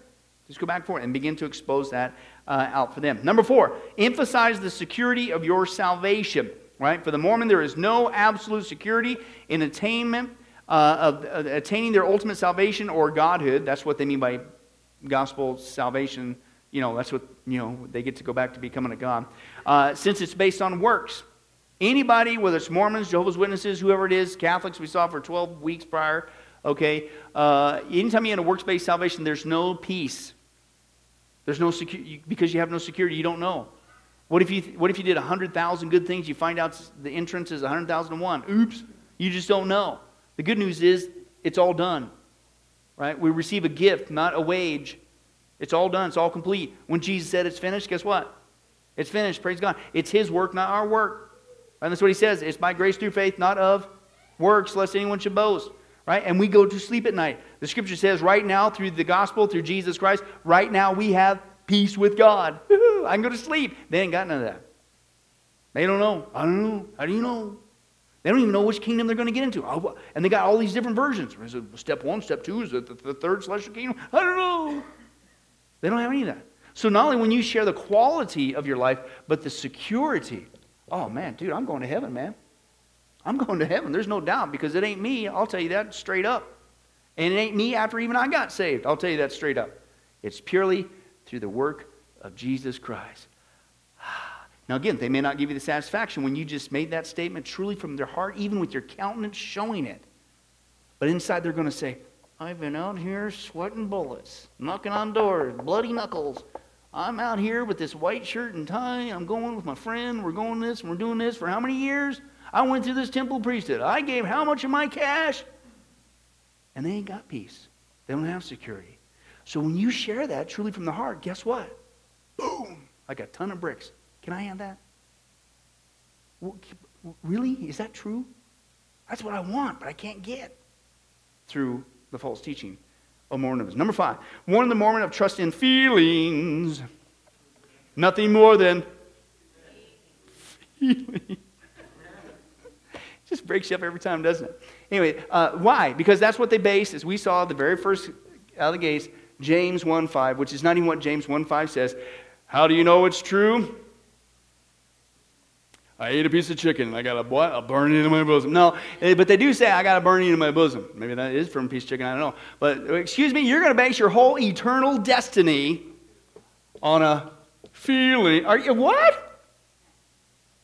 Just go back and forth and begin to expose that uh, out for them. Number four, emphasize the security of your salvation. Right? For the Mormon, there is no absolute security in attainment uh, of attaining their ultimate salvation or godhood. That's what they mean by gospel salvation you know, that's what, you know, they get to go back to becoming a God. Uh, since it's based on works. Anybody, whether it's Mormons, Jehovah's Witnesses, whoever it is, Catholics we saw for 12 weeks prior, okay, uh, anytime you're in a works based salvation, there's no peace. There's no security, because you have no security, you don't know. What if you, what if you did 100,000 good things, you find out the entrance is 100,001? Oops, you just don't know. The good news is it's all done, right? We receive a gift, not a wage. It's all done, it's all complete. When Jesus said it's finished, guess what? It's finished, praise God. It's His work, not our work. And that's what He says. It's by grace through faith, not of works, lest anyone should boast. Right? And we go to sleep at night. The scripture says right now, through the gospel, through Jesus Christ, right now we have peace with God. I can go to sleep. They ain't got none of that. They don't know. I don't know. How do you know? They don't even know which kingdom they're going to get into. Oh, and they got all these different versions. Is it step one, step two? Is it the, the third celestial kingdom? I don't know. They don't have any of that. So not only when you share the quality of your life, but the security. Oh man, dude, I'm going to heaven, man. I'm going to heaven. There's no doubt because it ain't me. I'll tell you that straight up. And it ain't me after even I got saved. I'll tell you that straight up. It's purely through the work of Jesus Christ. Now, again, they may not give you the satisfaction when you just made that statement truly from their heart, even with your countenance showing it. But inside, they're going to say, I've been out here sweating bullets, knocking on doors, bloody knuckles. I'm out here with this white shirt and tie. I'm going with my friend. We're going this and we're doing this for how many years? I went through this temple priesthood. I gave how much of my cash? And they ain't got peace. They don't have security. So when you share that truly from the heart, guess what? Boom! Like a ton of bricks. Can I have that? Really? Is that true? That's what I want, but I can't get through the false teaching of Mormonism. Number five, one warn the Mormon of trust in feelings. Nothing more than feelings. just breaks you up every time, doesn't it? Anyway, uh, why? Because that's what they base, as we saw the very first out of the gates, James 1.5, which is not even what James 1.5 says. How do you know it's true? I ate a piece of chicken and I got a what? A burning in my bosom. No, eh, but they do say I got a burning in my bosom. Maybe that is from a piece of chicken. I don't know. But excuse me, you're going to base your whole eternal destiny on a feeling. Are you what?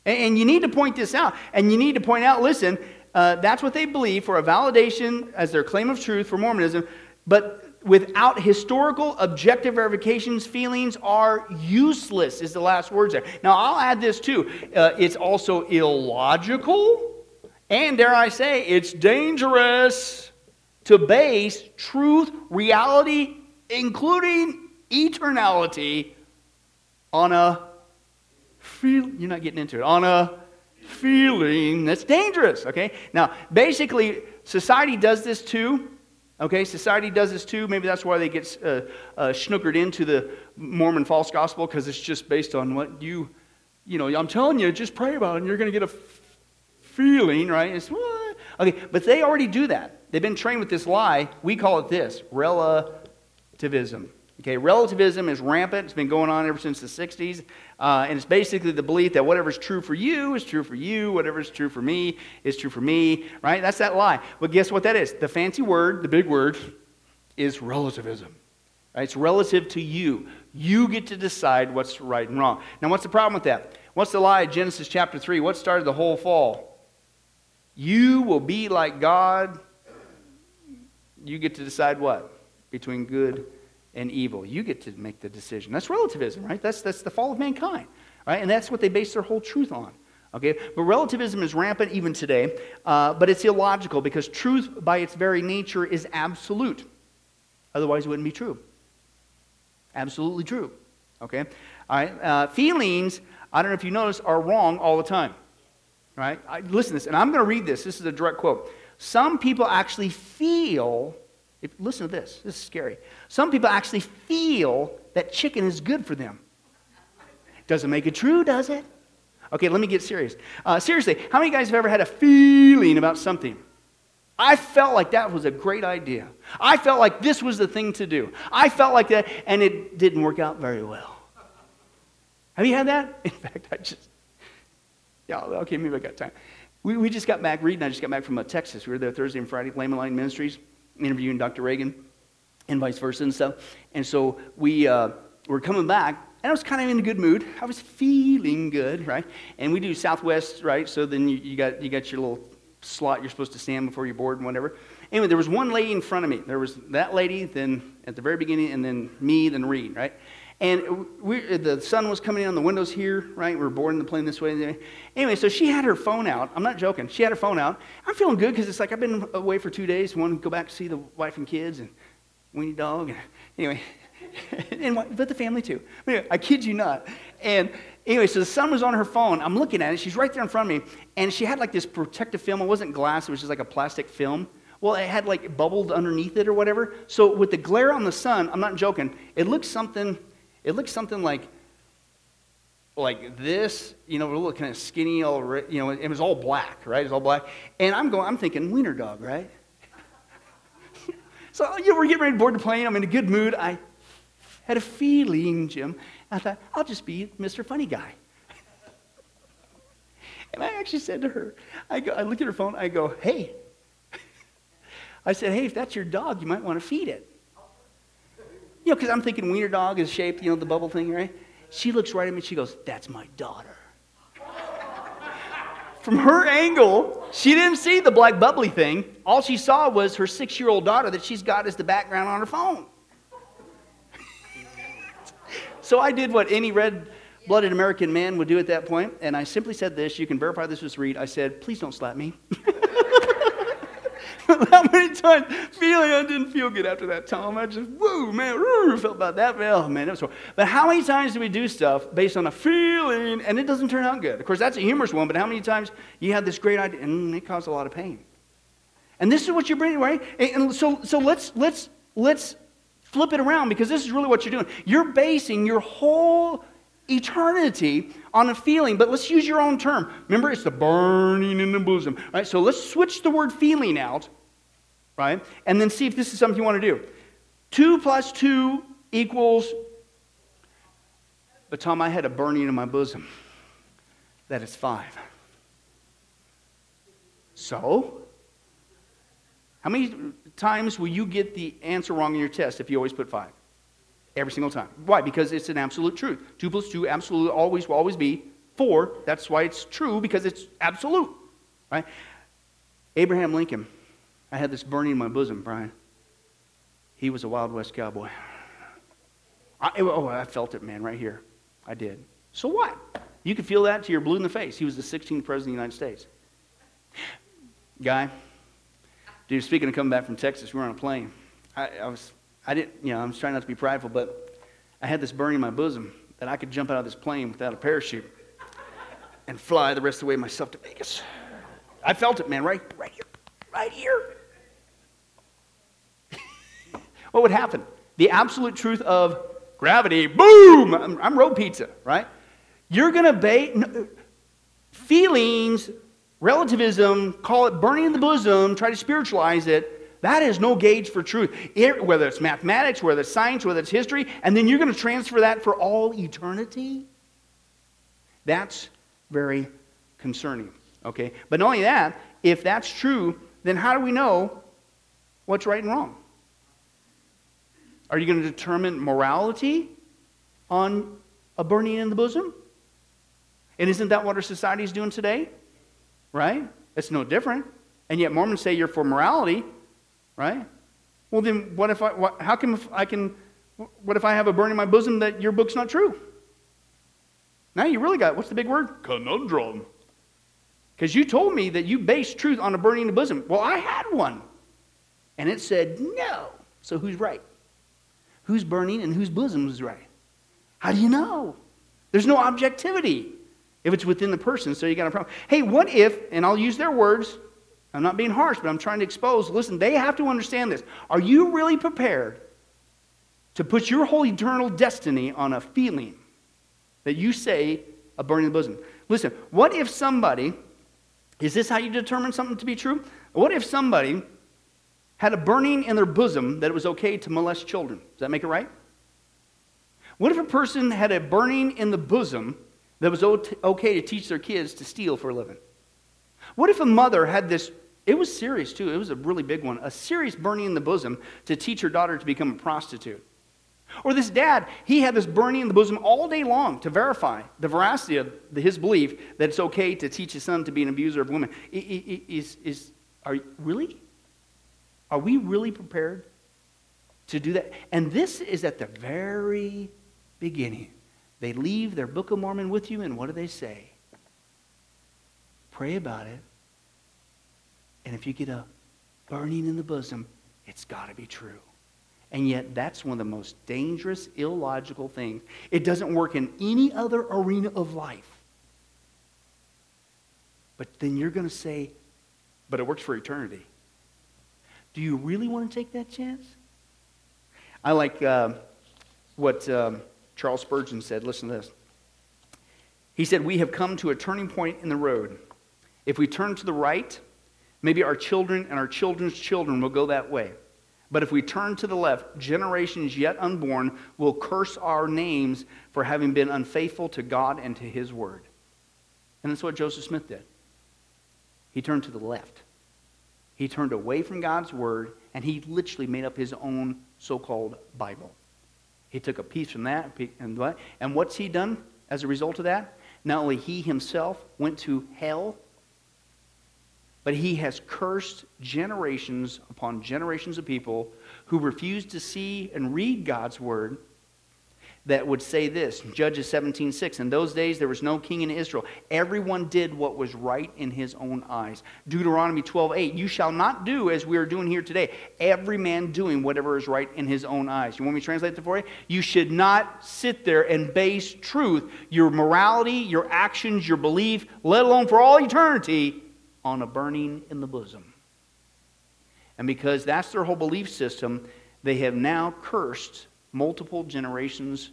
And, and you need to point this out. And you need to point out. Listen, uh, that's what they believe for a validation as their claim of truth for Mormonism. But without historical objective verifications, feelings are useless, is the last words there. Now, I'll add this too. Uh, it's also illogical, and dare I say, it's dangerous to base truth, reality, including eternality, on a feel. You're not getting into it. On a feeling. That's dangerous, okay? Now, basically, society does this too. Okay, society does this too. Maybe that's why they get uh, uh, snookered into the Mormon false gospel because it's just based on what you, you know, I'm telling you, just pray about it and you're going to get a f- feeling, right? It's what? Okay, but they already do that. They've been trained with this lie. We call it this relativism. Okay, relativism is rampant. It's been going on ever since the 60s. Uh, and it's basically the belief that whatever's true for you is true for you, whatever's true for me is true for me, right? That's that lie. But guess what that is? The fancy word, the big word, is relativism. Right? It's relative to you. You get to decide what's right and wrong. Now, what's the problem with that? What's the lie of Genesis chapter 3? What started the whole fall? You will be like God. You get to decide what? Between good and evil. You get to make the decision. That's relativism, right? That's, that's the fall of mankind, right? And that's what they base their whole truth on. Okay, but relativism is rampant even today, uh, but it's illogical because truth, by its very nature, is absolute. Otherwise, it wouldn't be true. Absolutely true. Okay, all right. Uh, feelings, I don't know if you notice, are wrong all the time. Right? I, listen to this, and I'm going to read this. This is a direct quote. Some people actually feel if, listen to this. This is scary. Some people actually feel that chicken is good for them. Doesn't make it true, does it? Okay, let me get serious. Uh, seriously, how many guys have ever had a feeling about something? I felt like that was a great idea. I felt like this was the thing to do. I felt like that, and it didn't work out very well. Have you had that? In fact, I just, yeah, okay, maybe I got time. We, we just got back, Reed and I just got back from uh, Texas. We were there Thursday and Friday, Lamb and Lion Ministries interviewing Dr. Reagan and vice versa and stuff. And so we, uh, we're coming back, and I was kind of in a good mood. I was feeling good, right? And we do Southwest, right? So then you, you got you got your little slot you're supposed to stand before your board and whatever. Anyway, there was one lady in front of me. There was that lady, then at the very beginning, and then me, then Reed, right? And we, the sun was coming in on the windows here, right? We were boarding the plane this way. Anyway, so she had her phone out. I'm not joking. She had her phone out. I'm feeling good because it's like I've been away for two days. Want to go back to see the wife and kids and weenie dog. And, Anyway, and but the family too. Anyway, I kid you not. And anyway, so the sun was on her phone. I'm looking at it. She's right there in front of me, and she had like this protective film. It wasn't glass. It was just like a plastic film. Well, it had like bubbled underneath it or whatever. So with the glare on the sun, I'm not joking. It looked something. It looked something like like this, you know, a little kind of skinny, all you know, it was all black, right? It was all black. And I'm going, I'm thinking, wiener dog, right? so, you know, we're getting ready to board the plane. I'm in a good mood. I had a feeling, Jim. I thought, I'll just be Mr. Funny Guy. and I actually said to her, I, go, I looked at her phone, I go, hey. I said, hey, if that's your dog, you might want to feed it. You know, because I'm thinking wiener dog is shaped, you know, the bubble thing, right? She looks right at me, and she goes, that's my daughter. From her angle, she didn't see the black bubbly thing. All she saw was her six year old daughter that she's got as the background on her phone. So I did what any red blooded American man would do at that point, and I simply said this. You can verify this was Reed. I said, Please don't slap me. how many times feeling I didn't feel good after that, Tom? I just, woo, man, woo, felt about that. Oh, man, that was horrible. But how many times do we do stuff based on a feeling and it doesn't turn out good? Of course, that's a humorous one, but how many times you had this great idea and it caused a lot of pain? And this is what you're bringing, right? And so, so let's, let's, let's Flip it around because this is really what you're doing. You're basing your whole eternity on a feeling, but let's use your own term. Remember, it's the burning in the bosom, right? So let's switch the word feeling out, right? And then see if this is something you want to do. Two plus two equals, but Tom, I had a burning in my bosom. That is five. So, how many times will you get the answer wrong in your test if you always put five? Every single time. Why? Because it's an absolute truth. Two plus two absolutely always will always be four. That's why it's true, because it's absolute. Right? Abraham Lincoln, I had this burning in my bosom, Brian. He was a Wild West cowboy. I, oh, I felt it, man, right here. I did. So what? You could feel that to your blue in the face. He was the 16th president of the United States. Guy, Dude, speaking of coming back from Texas, we were on a plane. I, I was, I didn't, you know, I was trying not to be prideful, but I had this burning in my bosom that I could jump out of this plane without a parachute and fly the rest of the way myself to Vegas. I felt it, man, right, right here, right here. What would happen? The absolute truth of gravity, boom, I'm, I'm road pizza, right? You're going to bait feelings relativism, call it burning in the bosom, try to spiritualize it, that is no gauge for truth. It, whether it's mathematics, whether it's science, whether it's history, and then you're going to transfer that for all eternity. That's very concerning. Okay? But not only that, if that's true, then how do we know what's right and wrong? Are you going to determine morality on a burning in the bosom? And isn't that what our society is doing today? right? It's no different. And yet Mormons say you're for morality, right? Well, then what if I, what, how come I can, what if I have a burn in my bosom that your book's not true? Now you really got, what's the big word? Conundrum. Because you told me that you base truth on a burning in the bosom. Well, I had one. And it said no. So who's right? Who's burning and whose bosom is right? How do you know? There's no objectivity if it's within the person, so you got a problem. Hey, what if, and I'll use their words, I'm not being harsh, but I'm trying to expose. Listen, they have to understand this. Are you really prepared to put your whole eternal destiny on a feeling that you say a burning bosom? Listen, what if somebody, is this how you determine something to be true? What if somebody had a burning in their bosom that it was okay to molest children? Does that make it right? What if a person had a burning in the bosom that was okay to teach their kids to steal for a living? What if a mother had this? It was serious too. It was a really big one. A serious burning in the bosom to teach her daughter to become a prostitute. Or this dad, he had this burning in the bosom all day long to verify the veracity of his belief that it's okay to teach his son to be an abuser of women. Is, is, are, really? Are we really prepared to do that? And this is at the very beginning. They leave their Book of Mormon with you, and what do they say? Pray about it. And if you get a burning in the bosom, it's got to be true. And yet, that's one of the most dangerous, illogical things. It doesn't work in any other arena of life. But then you're going to say, but it works for eternity. Do you really want to take that chance? I like uh, what um, Charles Spurgeon said. Listen to this. He said, We have come to a turning point in the road. If we turn to the right, maybe our children and our children's children will go that way. But if we turn to the left, generations yet unborn will curse our names for having been unfaithful to God and to His Word. And that's what Joseph Smith did. He turned to the left. He turned away from God's Word, and he literally made up his own so called Bible. He took a piece from that, and what? And what's he done as a result of that? Not only he himself went to hell but he has cursed generations upon generations of people who refuse to see and read God's word that would say this Judges 17 6. In those days, there was no king in Israel. Everyone did what was right in his own eyes. Deuteronomy 12 8. You shall not do as we are doing here today. Every man doing whatever is right in his own eyes. You want me to translate that for you? You should not sit there and base truth, your morality, your actions, your belief, let alone for all eternity, on a burning in the bosom. And because that's their whole belief system, they have now cursed multiple generations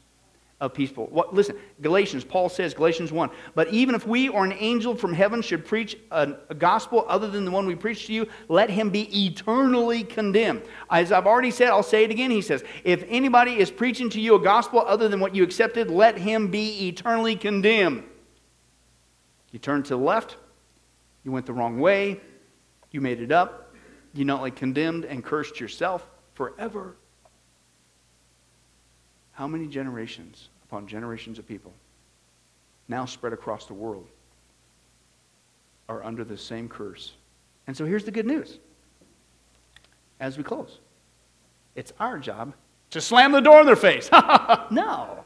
of people. What, listen, Galatians, Paul says, Galatians 1, but even if we or an angel from heaven should preach a, a, gospel other than the one we preach to you, let him be eternally condemned. As I've already said, I'll say it again. He says, if anybody is preaching to you a gospel other than what you accepted, let him be eternally condemned. You turn to the left, you went the wrong way. You made it up. You not only condemned and cursed yourself forever. How many generations upon generations of people now spread across the world are under the same curse? And so here's the good news as we close it's our job to slam the door in their face. no.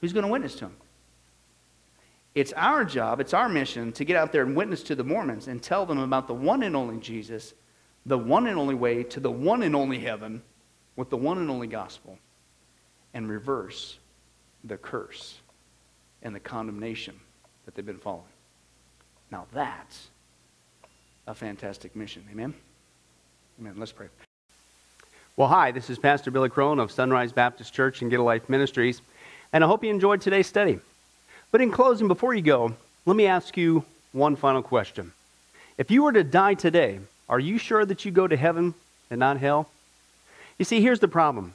Who's going to witness to them? It's our job, it's our mission to get out there and witness to the Mormons and tell them about the one and only Jesus, the one and only way to the one and only heaven with the one and only gospel, and reverse the curse and the condemnation that they've been following. Now that's a fantastic mission. Amen? Amen. Let's pray. Well, hi, this is Pastor Billy Crone of Sunrise Baptist Church and Get a Life Ministries, and I hope you enjoyed today's study. But in closing, before you go, let me ask you one final question. If you were to die today, are you sure that you go to heaven and not hell? You see, here's the problem.